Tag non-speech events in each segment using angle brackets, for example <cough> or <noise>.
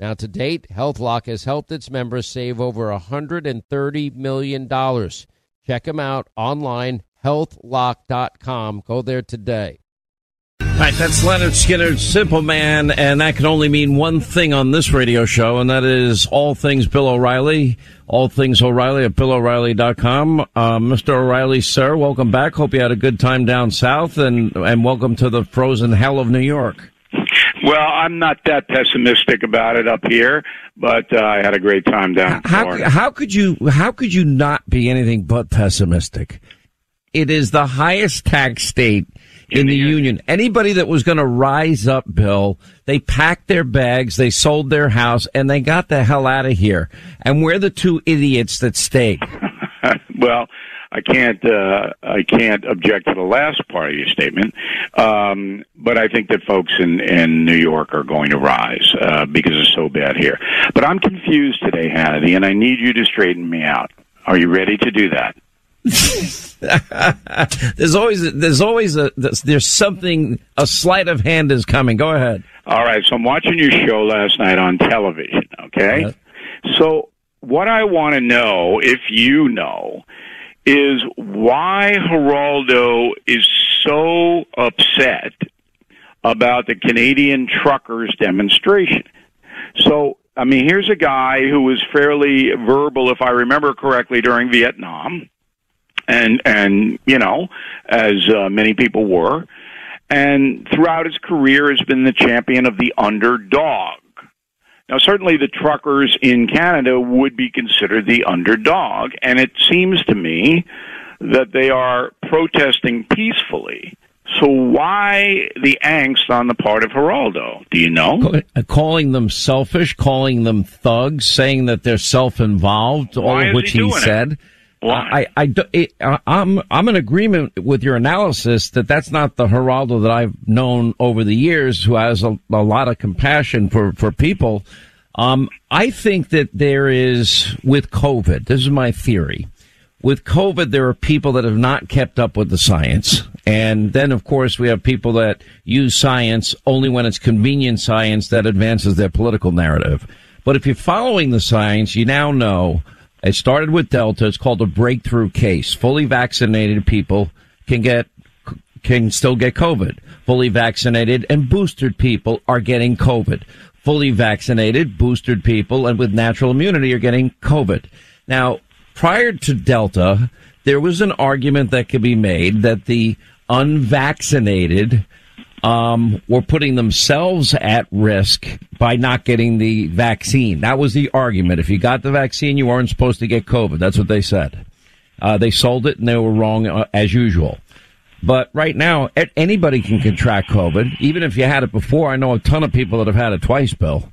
Now, to date, HealthLock has helped its members save over $130 million. Check them out online, healthlock.com. Go there today. All right, that's Lynyrd Skynyrd, Simple Man, and that can only mean one thing on this radio show, and that is all things Bill O'Reilly, all things O'Reilly at BillO'Reilly.com. Uh, Mr. O'Reilly, sir, welcome back. Hope you had a good time down south, and, and welcome to the frozen hell of New York. Well, I'm not that pessimistic about it up here, but uh, I had a great time down in How, how could you how could you not be anything but pessimistic? It is the highest tax state in, the, union. Anybody that was going to rise up, Bill, they packed their bags, they sold their house, and they got the hell out of here. And we're the two idiots that stayed. <laughs> well, I can't uh, I can't object to the last part of your statement, um, but I think that folks in in New York are going to rise uh, because it's so bad here. But I'm confused today, Hannity, and I need you to straighten me out. Are you ready to do that? <laughs> there's always there's always a there's something a sleight of hand is coming. Go ahead. All right, so I'm watching your show last night on television, okay? So what I want to know, if you know, is why Geraldo is so upset about the Canadian truckers demonstration. So, I mean, here's a guy who was fairly verbal, if I remember correctly, during Vietnam, and and you know, as uh, many people were, and throughout his career has been the champion of the underdog. Now, certainly the truckers in Canada would be considered the underdog, and it seems to me that they are protesting peacefully. So why the angst on the part of Geraldo? Do you know? Uh, Calling them selfish, calling them thugs, saying that they're self-involved, all of which he he, doing it? Why? I, I, it, I'm, I'm in agreement with your analysis that that's not the Geraldo that I've known over the years, who has a, a lot of compassion for, for people. Um, I think that there is with COVID. This is my theory. With COVID, there are people that have not kept up with the science. And then, of course, we have people that use science only when it's convenient science that advances their political narrative. But if you're following the science, you now know it started with Delta. It's called a breakthrough case. Fully vaccinated people can get can still get COVID. Fully vaccinated and boosted people are getting COVID. Fully vaccinated, boosted people, and with natural immunity are getting COVID. Now, prior to Delta, there was an argument that could be made that the unvaccinated um, were putting themselves at risk by not getting the vaccine. That was the argument. If you got the vaccine, you weren't supposed to get COVID. That's what they said. Uh, they sold it and they were wrong uh, as usual. But right now, anybody can contract COVID. Even if you had it before, I know a ton of people that have had it twice, Bill.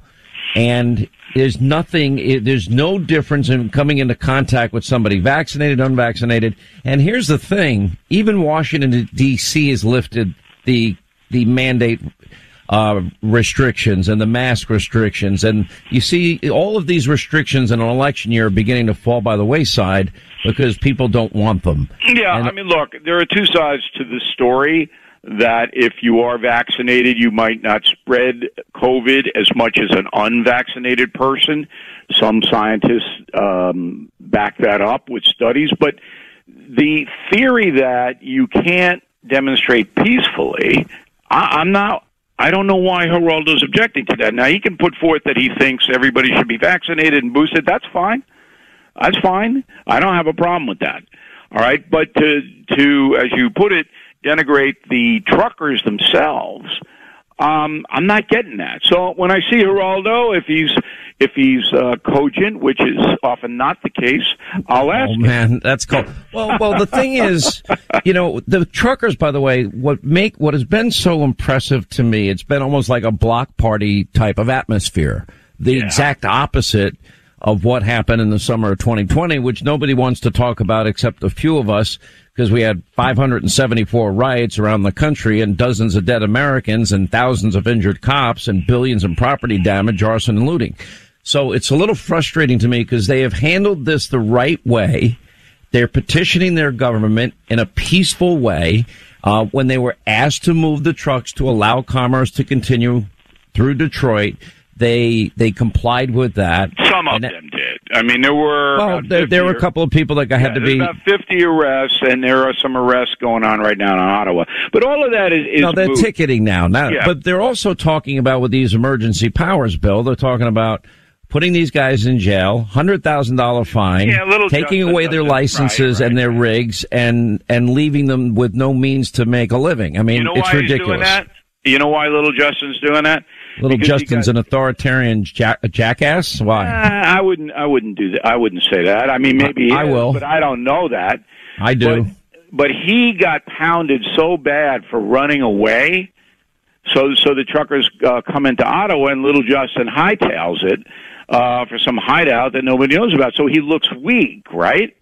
And there's nothing, there's no difference in coming into contact with somebody vaccinated, unvaccinated. And here's the thing, even Washington DC has lifted the, the mandate, uh, restrictions and the mask restrictions. And you see all of these restrictions in an election year are beginning to fall by the wayside because people don't want them. Yeah, And- I mean, look, there are two sides to the story. That if you are vaccinated, you might not spread COVID as much as an unvaccinated person. Some scientists um, back that up with studies, but the theory that you can't demonstrate peacefully, I, I'm not. I don't know why Geraldo's objecting to that. Now he can put forth that he thinks everybody should be vaccinated and boosted. That's fine. That's fine. I don't have a problem with that. All right, but to to as you put it, denigrate the truckers themselves. Um, I'm not getting that. So when I see Geraldo, if he's if he's uh, cogent, which is often not the case, I'll ask. Oh him. man, that's cool. Well, well, the thing is, <laughs> you know, the truckers. By the way, what make what has been so impressive to me, it's been almost like a block party type of atmosphere. The exact opposite of what happened in the summer of 2020, which nobody wants to talk about except a few of us because we had 574 riots around the country and dozens of dead Americans and thousands of injured cops and billions in property damage, arson and looting. So it's a little frustrating to me because they have handled this the right way. They're petitioning their government in a peaceful way. Uh, when they were asked to move the trucks to allow commerce to continue through Detroit, they they complied with that. Some of them did. I mean, there were well, there, there, were a couple of people that yeah, had to be about fifty arrests, and there are some arrests going on right now in Ottawa. But all of that is, is no, they're moved. ticketing now. Now, yeah. but they're also talking about with these emergency powers bill. They're talking about putting these guys in jail, hundred thousand dollar fine, yeah, taking away their licenses right, right, and their rigs, and and leaving them with no means to make a living. I mean, you know it's ridiculous. You know why little Justin's doing that? Little Justin's got, an authoritarian jack, jackass. Why? Uh, I wouldn't. I wouldn't do that. I wouldn't say that. I mean, maybe I, I will, but I don't know that. I do. But, but he got pounded so bad for running away. So, so the truckers uh, come into Ottawa, and little Justin hightails it uh, for some hideout that nobody knows about. So he looks weak, right?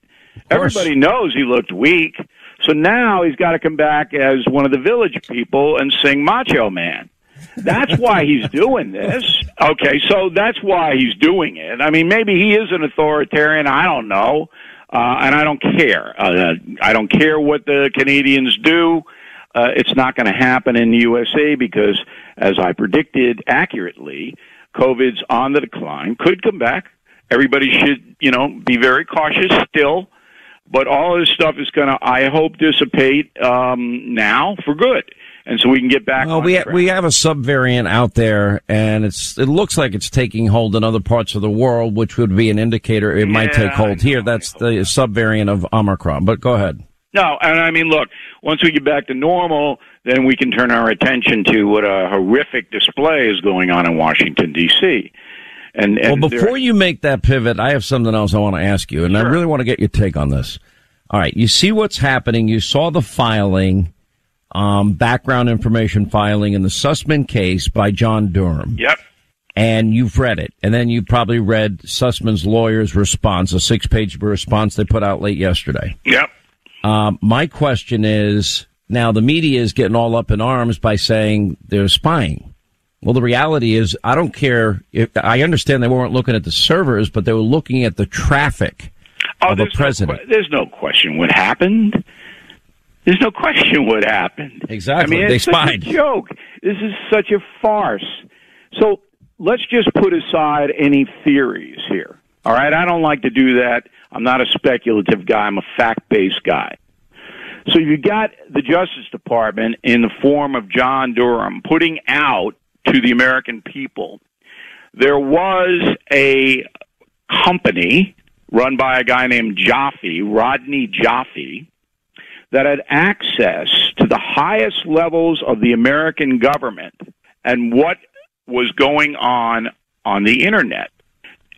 Everybody knows he looked weak. So now he's got to come back as one of the village people and sing Macho Man. That's why he's doing this. Okay, so that's why he's doing it. I mean, maybe he is an authoritarian. I don't know, uh, and I don't care. Uh, I don't care what the Canadians do. Uh, it's not going to happen in the USA because, as I predicted accurately, COVID's on the decline. Could come back. Everybody should, you know, be very cautious still. But all of this stuff is going to, I hope, dissipate um, now for good and so we can get back. Well, we ha- we have a subvariant out there, and it's it looks like it's taking hold in other parts of the world, which would be an indicator it yeah, might take hold here. That's the subvariant of Omicron. But go ahead. No, and I mean, look, once we get back to normal, then we can turn our attention to what a horrific display is going on in Washington D.C. And, and well, before you make that pivot, I have something else I want to ask you, and sure. I really want to get your take on this. All right, you see what's happening. You saw the filing um, background information filing in the Sussman case by John Durham. Yep. And you've read it. And then you probably read Sussman's lawyer's response, a six page response they put out late yesterday. Yep. Um, my question is now the media is getting all up in arms by saying they're spying. Well, the reality is, I don't care if I understand they weren't looking at the servers, but they were looking at the traffic oh, of the president. No, there's no question what happened. There's no question what happened. Exactly. I mean, it's they spied. a joke. This is such a farce. So let's just put aside any theories here. All right. I don't like to do that. I'm not a speculative guy. I'm a fact based guy. So you got the Justice Department in the form of John Durham putting out to the American people. There was a company run by a guy named Joffe, Rodney Joffe, that had access to the highest levels of the American government and what was going on on the internet.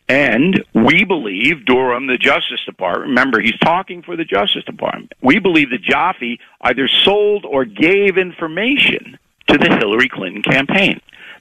And we believe Durham, the Justice Department, remember, he's talking for the Justice Department. We believe that Joffe either sold or gave information to the Hillary Clinton campaign.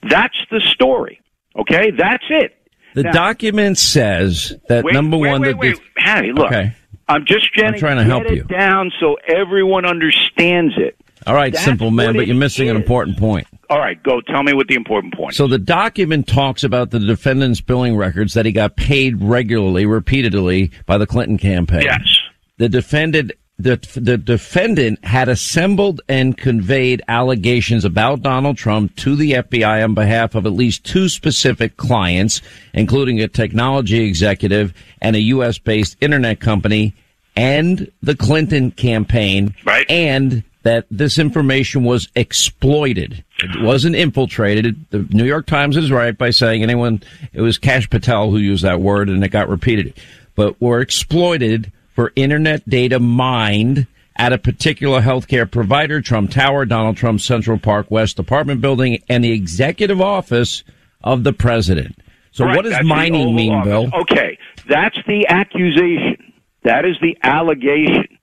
That's the story. Okay? That's it. The now, document says that wait, number wait, one, wait, wait, Hattie, look. Okay. I'm just trying, I'm trying to help you down so everyone understands it. All right, That's simple man, but you're missing is. an important point. All right, go. Tell me what the important point. Is. So the document talks about the defendant's billing records that he got paid regularly, repeatedly by the Clinton campaign. Yes. The defendant the, the defendant had assembled and conveyed allegations about Donald Trump to the FBI on behalf of at least two specific clients, including a technology executive and a U.S. based internet company and the Clinton campaign. Right. And that this information was exploited. It wasn't infiltrated. The New York Times is right by saying anyone, it was Kash Patel who used that word and it got repeated, but were exploited for internet data mined at a particular healthcare provider, Trump Tower, Donald Trump Central Park West apartment building, and the executive office of the president. So right, what does mining mean, office. Bill? Okay, that's the accusation. That is the allegation.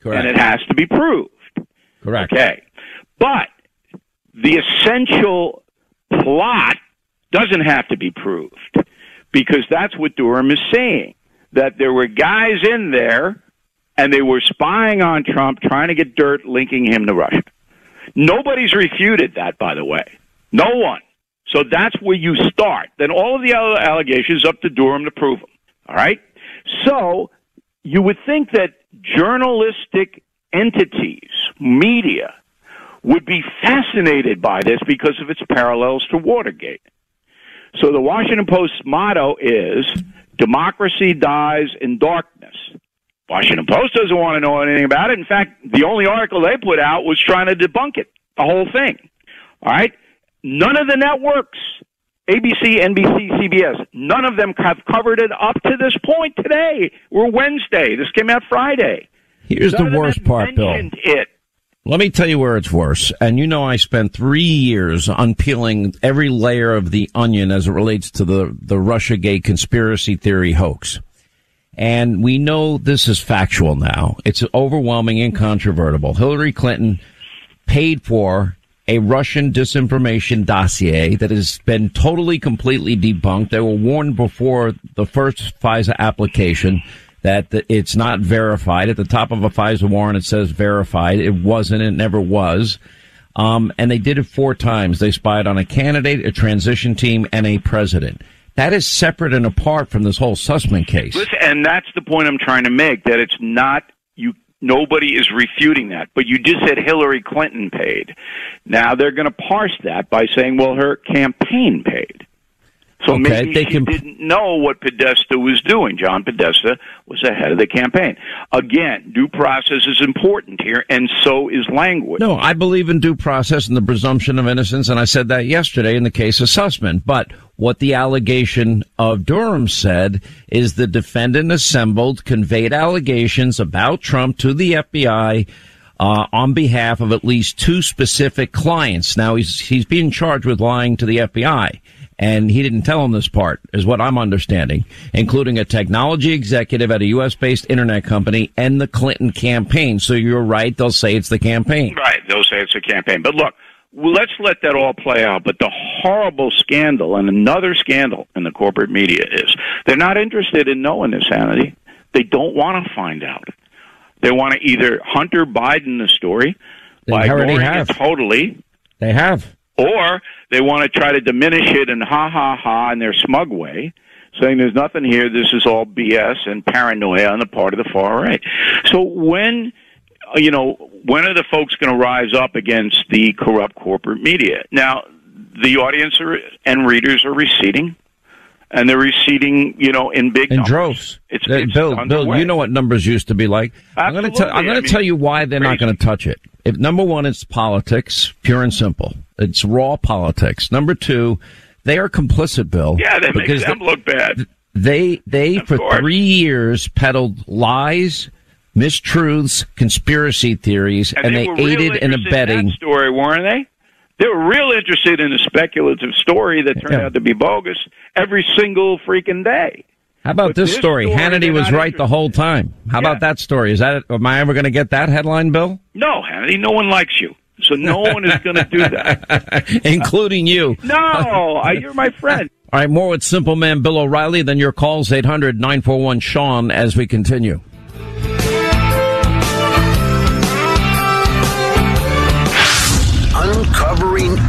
Correct. And it has to be proved. Correct. Okay. But the essential plot doesn't have to be proved because that's what Durham is saying that there were guys in there and they were spying on Trump, trying to get dirt linking him to Russia. Nobody's refuted that, by the way. No one. So that's where you start. Then all of the other allegations up to Durham to prove them. All right? So you would think that journalistic entities, media, would be fascinated by this because of its parallels to Watergate. So the Washington Post's motto is democracy dies in darkness. Washington Post doesn't want to know anything about it. In fact, the only article they put out was trying to debunk it, the whole thing. All right? None of the networks, ABC, NBC, CBS, none of them have covered it up to this point today. We're Wednesday. This came out Friday. Here's none the worst part, Bill. It. Let me tell you where it's worse. And you know, I spent three years unpeeling every layer of the onion as it relates to the, the Russiagate conspiracy theory hoax. And we know this is factual now. It's overwhelming, and incontrovertible. Hillary Clinton paid for a Russian disinformation dossier that has been totally, completely debunked. They were warned before the first FISA application that it's not verified. At the top of a FISA warrant, it says verified. It wasn't. It never was. Um, and they did it four times. They spied on a candidate, a transition team, and a president. That is separate and apart from this whole Sussman case. Listen, and that's the point I'm trying to make. That it's not you. Nobody is refuting that. But you just said Hillary Clinton paid. Now they're going to parse that by saying, well, her campaign paid. So Okay, maybe they she can- didn't know what Podesta was doing. John Podesta was the head of the campaign. Again, due process is important here, and so is language. No, I believe in due process and the presumption of innocence, and I said that yesterday in the case of Sussman. But what the allegation of Durham said is the defendant assembled, conveyed allegations about Trump to the FBI uh, on behalf of at least two specific clients. Now he's he's being charged with lying to the FBI. And he didn't tell him this part, is what I'm understanding, including a technology executive at a U.S. based internet company and the Clinton campaign. So you're right, they'll say it's the campaign. Right, they'll say it's the campaign. But look, let's let that all play out. But the horrible scandal and another scandal in the corporate media is they're not interested in knowing this, Hannity. They don't want to find out. They want to either Hunter Biden the story They by already ignoring have. it totally, They have. Or they want to try to diminish it and ha ha ha in their smug way, saying there's nothing here, this is all BS and paranoia on the part of the far right. So when you know, when are the folks going to rise up against the corrupt corporate media? Now, the audience are, and readers are receding, and they're receding, you know, in big In numbers. droves. It's, Uh, it's Bill, Bill, you know what numbers used to be like. I'm going to tell. I'm going to tell you why they're not going to touch it. If number one, it's politics, pure and simple. It's raw politics. Number two, they are complicit, Bill. Yeah, they make because them look bad. They they Of for course. three years peddled lies, mistruths, conspiracy theories, and, And, they, real aided and abetting. that story, weren't they? They were real interested in a speculative story that turned Yeah. out to be bogus every single freaking day. How about this this story? story, Hannity was right the whole time. How Yeah. about that story? Is that am I ever going to get that headline, Bill? No, Hannity, no one likes you. So no <laughs> one is going to do that. <laughs> Including you. No, I, you're my friend. <laughs> All right, more with Simple Man Bill O'Reilly than your calls 800 941 Sean as we continue.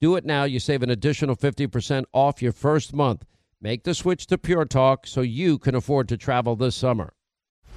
Do it now. You save an additional 50% off your first month. Make the switch to Pure Talk so you can afford to travel this summer.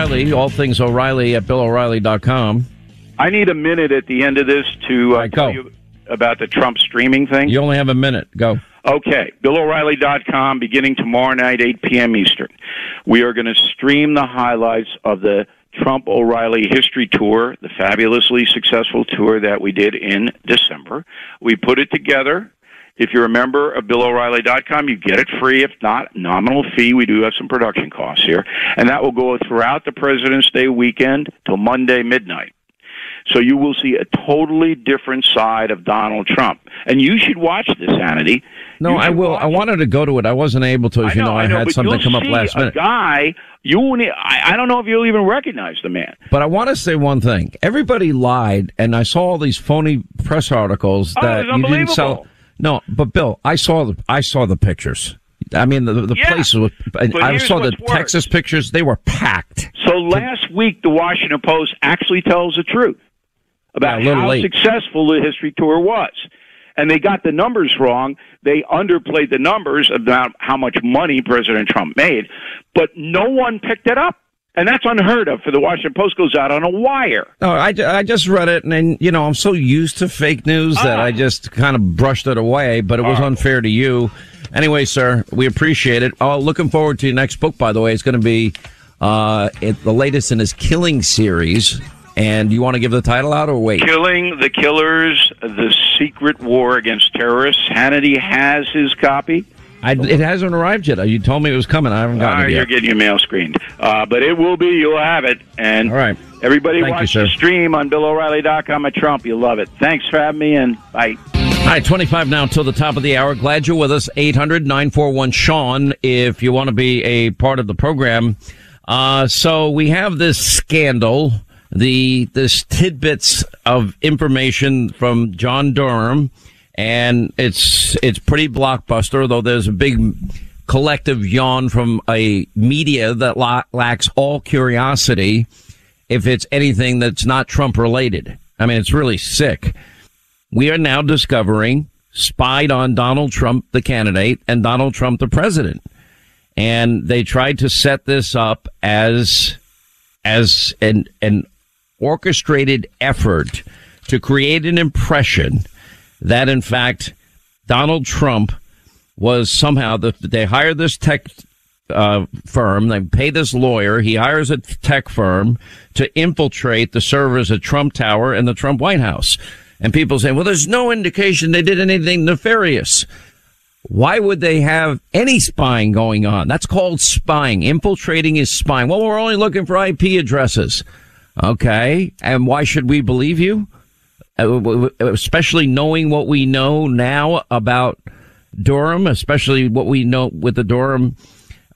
O'Reilly, all things O'Reilly at BillO'Reilly.com. I need a minute at the end of this to uh, right, tell you about the Trump streaming thing. You only have a minute. Go. Okay, BillO'Reilly.com, beginning tomorrow night, 8 p.m. Eastern. We are going to stream the highlights of the Trump O'Reilly History Tour, the fabulously successful tour that we did in December. We put it together. If you're a member of BillO'Reilly.com, you get it free. If not, nominal fee. We do have some production costs here. And that will go throughout the President's Day weekend till Monday midnight. So you will see a totally different side of Donald Trump. And you should watch this, Hannity. No, I will. I wanted to go to it. I wasn't able to. As you know, I, had something come up last minute. guy, you won't, I, I don't know if you'll even recognize the man. But I want to say one thing. Everybody lied, and I saw all these phony press articles Oh, that you didn't sell. No, but Bill, I saw the I saw the pictures. I mean, the the Yeah, place was. I saw the worse. Texas pictures. They were packed. So last week, the Washington Post actually tells the truth about Yeah, how late. successful the history tour was. And they got the numbers wrong. They underplayed the numbers about how much money President Trump made, but no one picked it up. And that's unheard of for the Washington Post goes out on a wire. No, I, I just read it, and then, you know I'm so used to fake news that Ah. I just kind of brushed it away. But it was unfair to you. Anyway, sir, we appreciate it. Oh, looking forward to your next book. By the way, it's going to be uh, it, the latest in his Killing series. And you want to give the title out or wait? Killing the Killers, The Secret War Against Terrorists. Hannity has his copy. I, it hasn't arrived yet. You told me it was coming. I haven't gotten right, it you're getting your mail screened. Uh, but it will be. You'll have it. And All right. everybody Thank you, watch sir. the stream on BillO'Reilly.com at Trump. You'll love it. Thanks for having me, and bye. All right, 25 now till the top of the hour. Glad you're with us. 800 941 Sean, if you want to be a part of the program. Uh, so we have this scandal, the, this tidbits of information from John Durham, and it's, it's pretty blockbuster, though there's a big collective yawn from a media that la- lacks all curiosity if it's anything that's not Trump related. I mean, it's really sick we are now discovering spied on Donald Trump, the candidate, and Donald Trump, the president. And they tried to set this up as, as an, an orchestrated effort to create an impression that in fact Donald Trump was somehow the, they hired this tech uh, firm. They pay this lawyer. He hires a tech firm to infiltrate the servers at Trump Tower and the Trump White House. And people say, well, there's no indication they did anything nefarious. Why would they have any spying going on? That's called spying. Infiltrating is spying. Well, we're only looking for IP addresses. Okay. And why should we believe you? Uh, Especially knowing what we know now about Durham, especially what we know with the Durham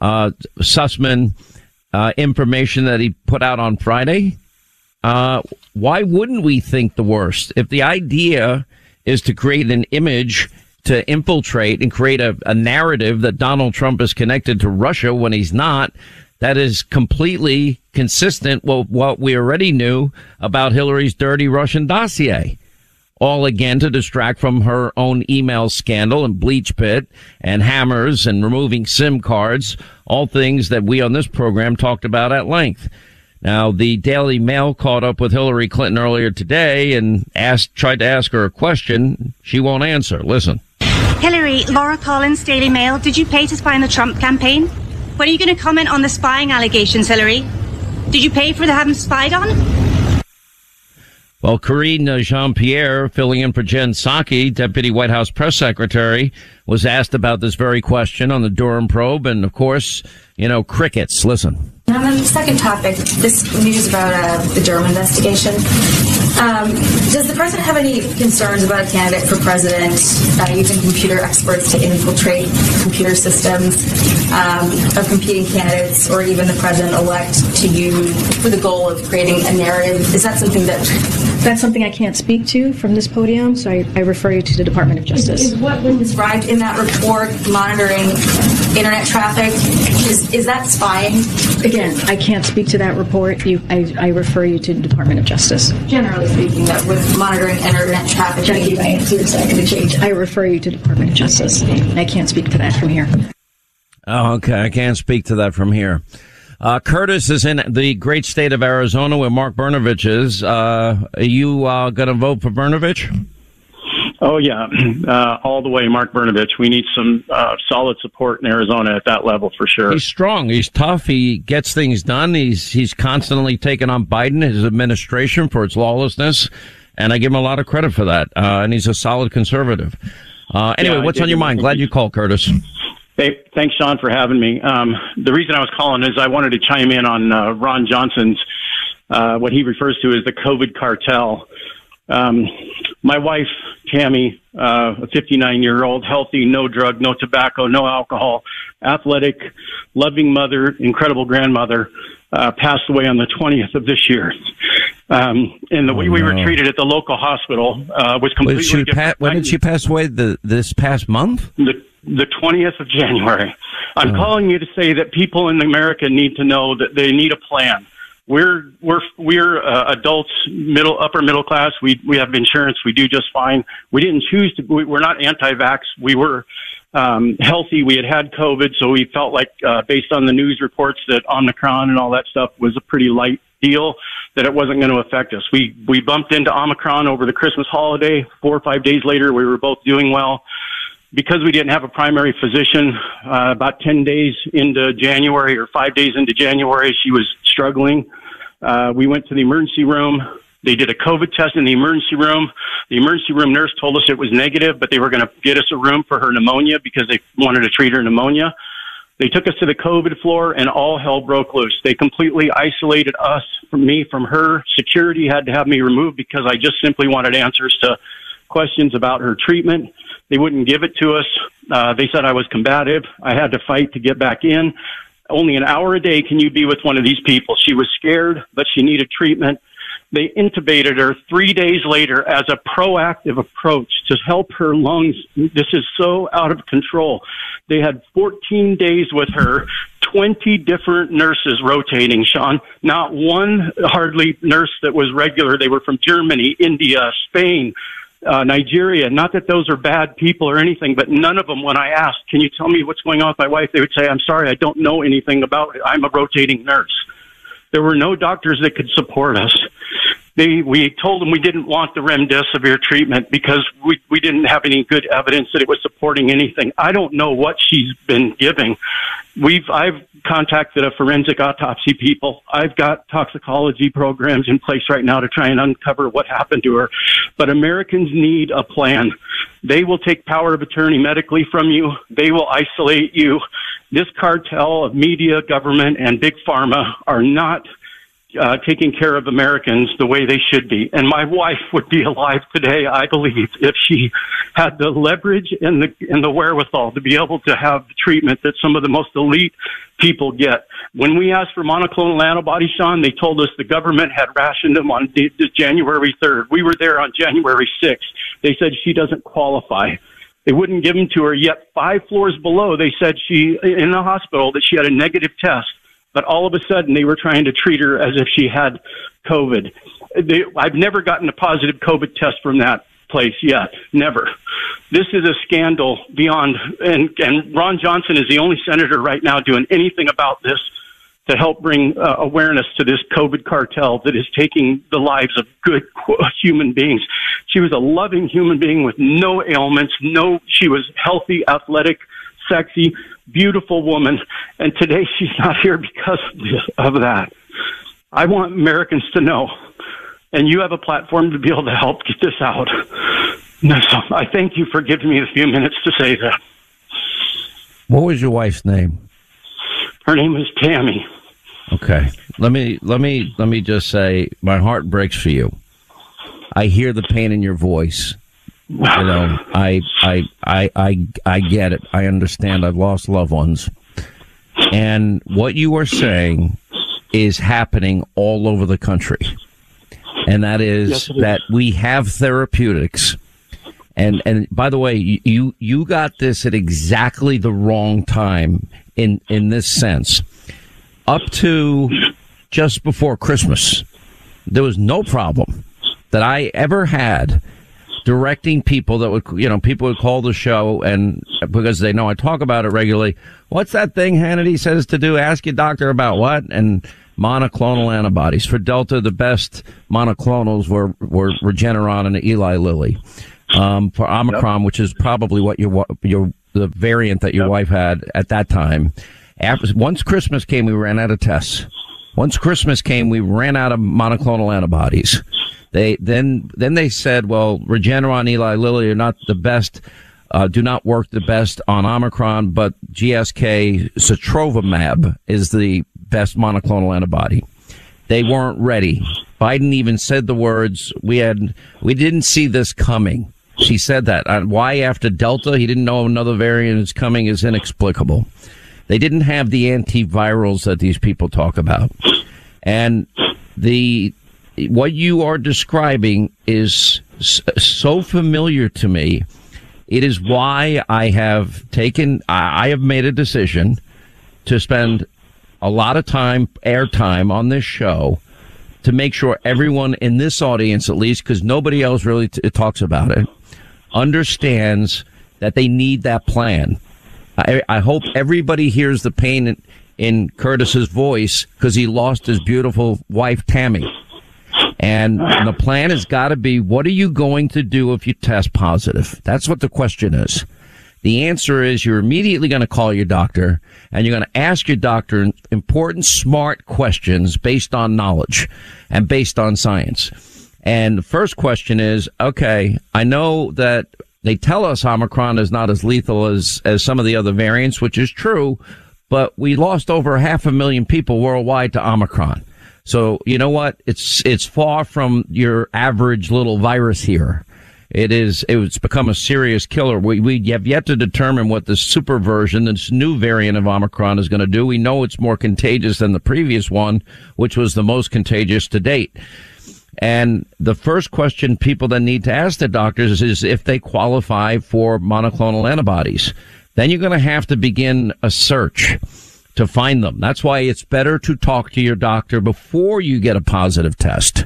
uh, Sussman uh, information that he put out on Friday. Uh, why wouldn't we think the worst? If the idea is to create an image to infiltrate and create a, a narrative that Donald Trump is connected to Russia when he's not, that is completely consistent with what we already knew about Hillary's dirty Russian dossier all again to distract from her own email scandal and BleachBit and hammers and removing SIM cards, all things that we on this program talked about at length. Now, the Daily Mail caught up with Hillary Clinton earlier today and asked, tried to ask her a question. She won't answer. Listen. Hillary, Laura Collins, Daily Mail, did you pay to spy on the Trump campaign? When are you going to comment on the spying allegations, Hillary? Did you pay for the having spied on? Well, Karine Jean Pierre, filling in for Jen Psaki, Deputy White House Press Secretary, was asked about this very question on the Durham probe. And of course, you know, crickets. Listen. And on the second topic, this news about uh, the Durham investigation. Um, does the president have any concerns about a candidate for president uh, using computer experts to infiltrate computer systems um, of competing candidates, or even the president elect to use for the goal of creating a narrative? Is that something that that's something I can't speak to from this podium, so I, I refer you to the Department of Justice. Is, is what was described in that report monitoring internet traffic? Is, is that spying? Again, I can't speak to that report. You, I, I refer you to the Department of Justice. Generally speaking, that with monitoring internet traffic. Trying to keep my answer a second to change. I refer you to the Department of Justice. I can't speak to that from here. Oh, okay. I can't speak to that from here. Uh, Curtis is in the great state of Arizona where Mark Brnovich is. Uh, are you uh, going to vote for Brnovich? Oh yeah, uh, all the way, Mark Brnovich. We need some uh, solid support in Arizona at that level for sure. He's strong. He's tough. He gets things done. He's he's constantly taking on Biden, his administration for its lawlessness, and I give him a lot of credit for that. Uh, and he's a solid conservative. Uh, anyway, yeah, what's on your mind? Glad you called, Curtis. Hey, thanks, Sean, for having me. Um, the reason I was calling is I wanted to chime in on uh, Ron Johnson's uh, what he refers to as the COVID cartel. Um, my wife, Tammy, uh, a 59 year old, healthy, no drug, no tobacco, no alcohol, athletic, loving mother, incredible grandmother, uh, passed away on the 20th of this year. Um, and the oh, way we were treated at the local hospital uh, was completely different. Pa- when did she pass away? The, this past month? The, the 20th of January. I'm oh. calling you to say that people in America need to know that they need a plan. We're we're we're uh, adults, middle upper middle class. We we have insurance. We do just fine. We didn't choose to. We, we're not anti-vax. We were um, healthy. We had had COVID, so we felt like, uh, based on the news reports, that Omicron and all that stuff was a pretty light deal. That it wasn't going to affect us. We we bumped into Omicron over the Christmas holiday. Four or five days later, we were both doing well because we didn't have a primary physician, uh, about 10 days into January or five days into January, she was struggling. Uh, we went to the emergency room. They did a COVID test in the emergency room. The emergency room nurse told us it was negative, but they were going to get us a room for her pneumonia because they wanted to treat her pneumonia. They took us to the COVID floor and all hell broke loose. They completely isolated us from me, from her. Security had to have me removed because I just simply wanted answers to questions about her treatment. They wouldn't give it to us. Uh, they said I was combative. I had to fight to get back in. Only an hour a day can you be with one of these people. She was scared, but she needed treatment. They intubated her three days later as a proactive approach to help her lungs. This is so out of control. They had 14 days with her, 20 different nurses rotating, Sean. Not one hardly nurse that was regular. They were from Germany, India, Spain, uh, Nigeria. Not that those are bad people or anything, but none of them, when I asked, can you tell me what's going on with my wife? They would say, I'm sorry, I don't know anything about it. I'm a rotating nurse. There were no doctors that could support us. They, we told them we didn't want the remdesivir treatment because we, we didn't have any good evidence that it was supporting anything. I don't know what she's been giving. We've, I've contacted a forensic autopsy people. I've got toxicology programs in place right now to try and uncover what happened to her. But Americans need a plan. They will take power of attorney medically from you. They will isolate you. This cartel of media, government, and big pharma are not uh, taking care of Americans the way they should be. And my wife would be alive today, I believe, if she had the leverage and the and the wherewithal to be able to have the treatment that some of the most elite people get. When we asked for monoclonal antibodies, Sean, they told us the government had rationed them on January 3rd. We were there on January 6th. They said she doesn't qualify. They wouldn't give them to her. Yet five floors below, they said she in the hospital that she had a negative test but all of a sudden they were trying to treat her as if she had COVID. They, I've never gotten a positive COVID test from that place yet. Never. This is a scandal beyond, and, and Ron Johnson is the only senator right now doing anything about this. to help bring uh, awareness to this COVID cartel that is taking the lives of good <laughs> human beings. She was a loving human being with no ailments, no, she was healthy, athletic, sexy, beautiful woman. And today she's not here because of that. I want Americans to know, and you have a platform to be able to help get this out. So I thank you for giving me a few minutes to say that. What was your wife's name? Her name is Tammy. Okay. Let me let me let me just say my heart breaks for you. I hear the pain in your voice. You know, I I I I I get it. I understand. I've lost loved ones. And what you are saying is happening all over the country. And that is yes, that we have therapeutics. And and by the way, you you got this at exactly the wrong time in in this sense up to just before Christmas, there was no problem that I ever had directing people that would, you know, people would call the show and because they know I talk about it regularly. What's that thing Hannity says to do? Ask your doctor about what? And monoclonal antibodies for Delta. The best monoclonals were, were Regeneron and Eli Lilly. Um, for Omicron, yep. which is probably what your, your, the variant that your yep. wife had at that time. After, once Christmas came, we ran out of tests. Once Christmas came, we ran out of monoclonal antibodies. They then then they said, well, Regeneron, Eli Lilly are not the best, uh, do not work the best on Omicron, but GSK sotrovimab is the best monoclonal antibody. They weren't ready. Biden even said the words, "We had we didn't see this coming." She said that. Why after Delta he didn't know another variant is coming is inexplicable. They didn't have the antivirals that these people talk about. And the what you are describing is so familiar to me. It is why I have taken I have made a decision to spend a lot of time airtime on this show to make sure everyone in this audience at least because nobody else really t- talks about it understands that they need that plan I, I hope everybody hears the pain in, in Curtis's voice because he lost his beautiful wife, Tammy. And the plan has got to be, what are you going to do if you test positive? That's what the question is. The answer is you're immediately going to call your doctor and you're going to ask your doctor important, smart questions based on knowledge and based on science. And the first question is, okay, I know that they tell us Omicron is not as lethal as, as some of the other variants, which is true, but we lost over half a million people worldwide to Omicron. So you know what? It's it's far from your average little virus here. It is. It's become a serious killer. We we have yet to determine what the super version, this new variant of Omicron, is going to do. We know it's more contagious than the previous one, which was the most contagious to date. And the first question people then need to ask the doctors is if they qualify for monoclonal antibodies. Then you're going to have to begin a search to find them. That's why it's better to talk to your doctor before you get a positive test.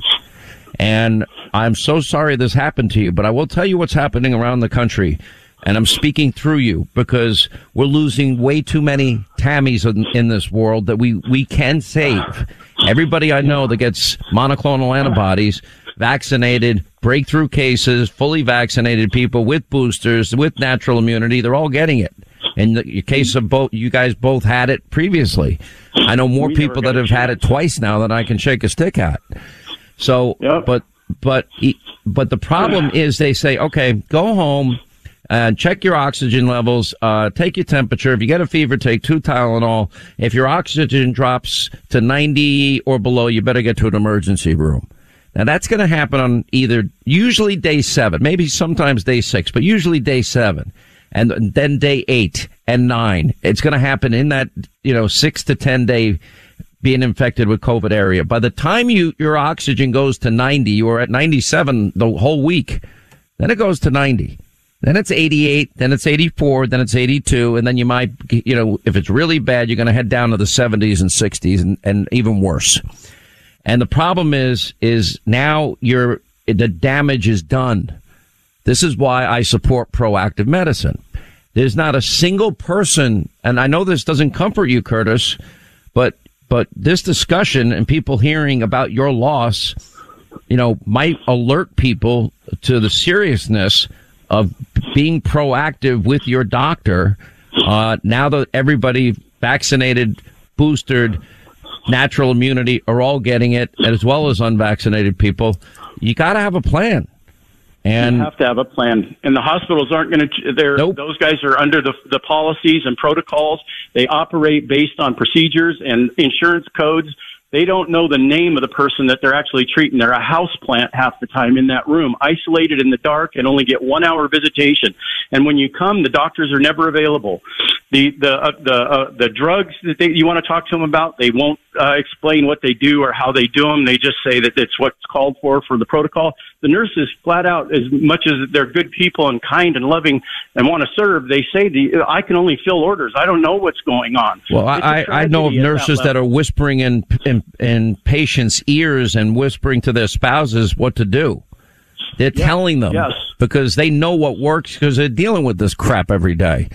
And I'm so sorry this happened to you, but I will tell you what's happening around the country. And I'm speaking through you because we're losing way too many Tammys in, in this world that we, we can save. Everybody I know that gets monoclonal antibodies, vaccinated, breakthrough cases, fully vaccinated people with boosters, with natural immunity, they're all getting it. In the case of both, you guys both had it previously. I know more people that have had it twice now than I can shake a stick at. So, yep. but, but, but the problem <clears throat> is they say, okay, go home, and check your oxygen levels, uh, take your temperature. If you get a fever, take two Tylenol. If your oxygen drops to 90 or below, you better get to an emergency room. Now that's going to happen on either usually day seven, maybe sometimes day six, but usually day seven and then day eight and nine. It's going to happen in that, you know, six to 10 day being infected with COVID area. By the time you, your oxygen goes to 90, you are at 97 the whole week. Then it goes to 90. Then it's 88, then it's 84, then it's 82, and then you might, you know, if it's really bad, you're going to head down to the 70s and 60s and, and even worse. And the problem is, is now you're, the damage is done. This is why I support proactive medicine. There's not a single person, and I know this doesn't comfort you, Curtis, but but this discussion and people hearing about your loss, you know, might alert people to the seriousness of being proactive with your doctor. Uh, now that everybody vaccinated, boosted, natural immunity are all getting it, as well as unvaccinated people, you got to have a plan. And you have to have a plan. And the hospitals aren't going to. They're Nope. those guys are under the the policies and protocols. They operate based on procedures and insurance codes. They don't know the name of the person that they're actually treating. They're a house plant half the time in that room, isolated in the dark, and only get one hour visitation. And when you come, the doctors are never available. The the uh, the uh, the drugs that they, you want to talk to them about, they won't uh, explain what they do or how they do them. They just say that it's what's called for for the protocol. The nurses flat out, as much as they're good people and kind and loving and want to serve, they say the I can only fill orders. I don't know what's going on. Well, It's I know of nurses that, level. are whispering in, in in patients' ears and whispering to their spouses what to do. They're telling them yes. because they know what works because they're dealing with this crap every day.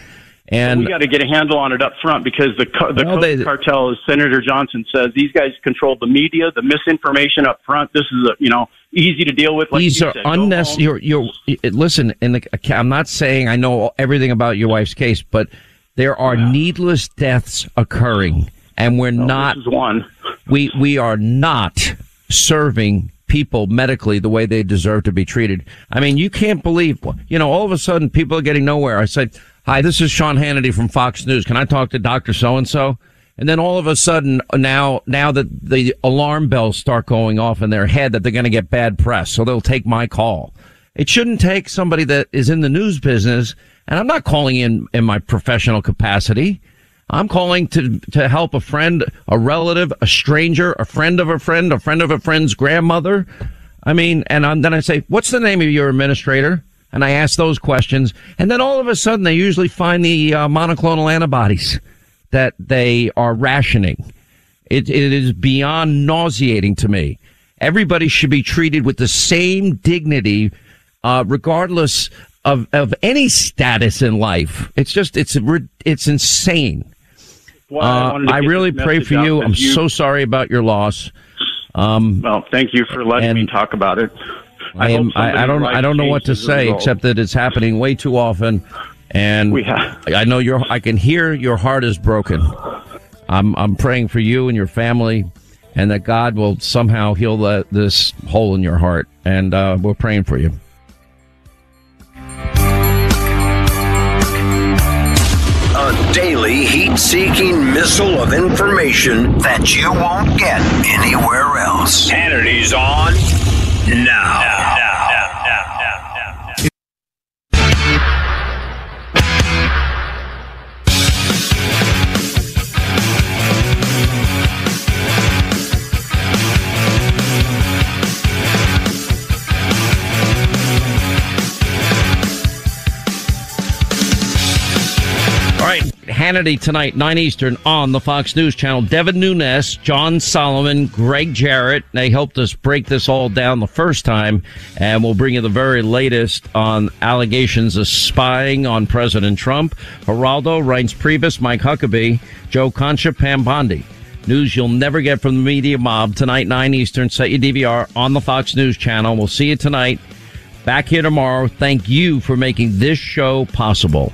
And we got to get a handle on it up front because the the Well, they- cartel, as Senator Johnson says, these guys control the media, the misinformation up front. This is a, you know easy to deal with. Like these are unnecessary. You're, you're listen. In the, I'm not saying I know everything about your wife's case, but there are needless deaths occurring, and we're not. This is one. We we are not serving people medically the way they deserve to be treated. I mean, you can't believe. You know, all of a sudden, people are getting nowhere. I said, "Hi, this is Sean Hannity from Fox News. Can I talk to Doctor So and So?" And then all of a sudden, now now that the alarm bells start going off in their head that they're going to get bad press, so they'll take my call. It shouldn't take somebody that is in the news business, and I'm not calling in in my professional capacity. I'm calling to to help a friend, a relative, a stranger, a friend of a friend, a friend of a friend's grandmother. I mean, and I'm, then I say, "What's the name of your administrator?" And I ask those questions, and then all of a sudden, they usually find the uh, monoclonal antibodies that they are rationing. It, it is beyond nauseating to me. Everybody should be treated with the same dignity, uh, regardless of, of any status in life. It's just, it's, it's insane. Why I Uh, I really pray for you. I'm you- so sorry about your loss. Um, Well, thank you for letting me talk about it. I, hope am, I, I don't, I don't know what to changes as a say except that it's happening way too often. And We have- I know your, I can hear your heart is broken. I'm, I'm praying for you and your family and that God will somehow heal the, this hole in your heart. And, uh, we're praying for you. A daily heat seeking missile of information that you won't get anywhere else. Hannity's on now. Hannity tonight, 9 Eastern on the Fox News Channel. Devin Nunes, John Solomon, Gregg Jarrett. They helped us break this all down the first time, and we'll bring you the very latest on allegations of spying on President Trump. Geraldo, Reince Priebus, Mike Huckabee, Joe Concha, Pam Bondi. News you'll never get from the media mob tonight, 9 Eastern. Set your DVR on the Fox News Channel. We'll see you tonight. Back here tomorrow. Thank you for making this show possible.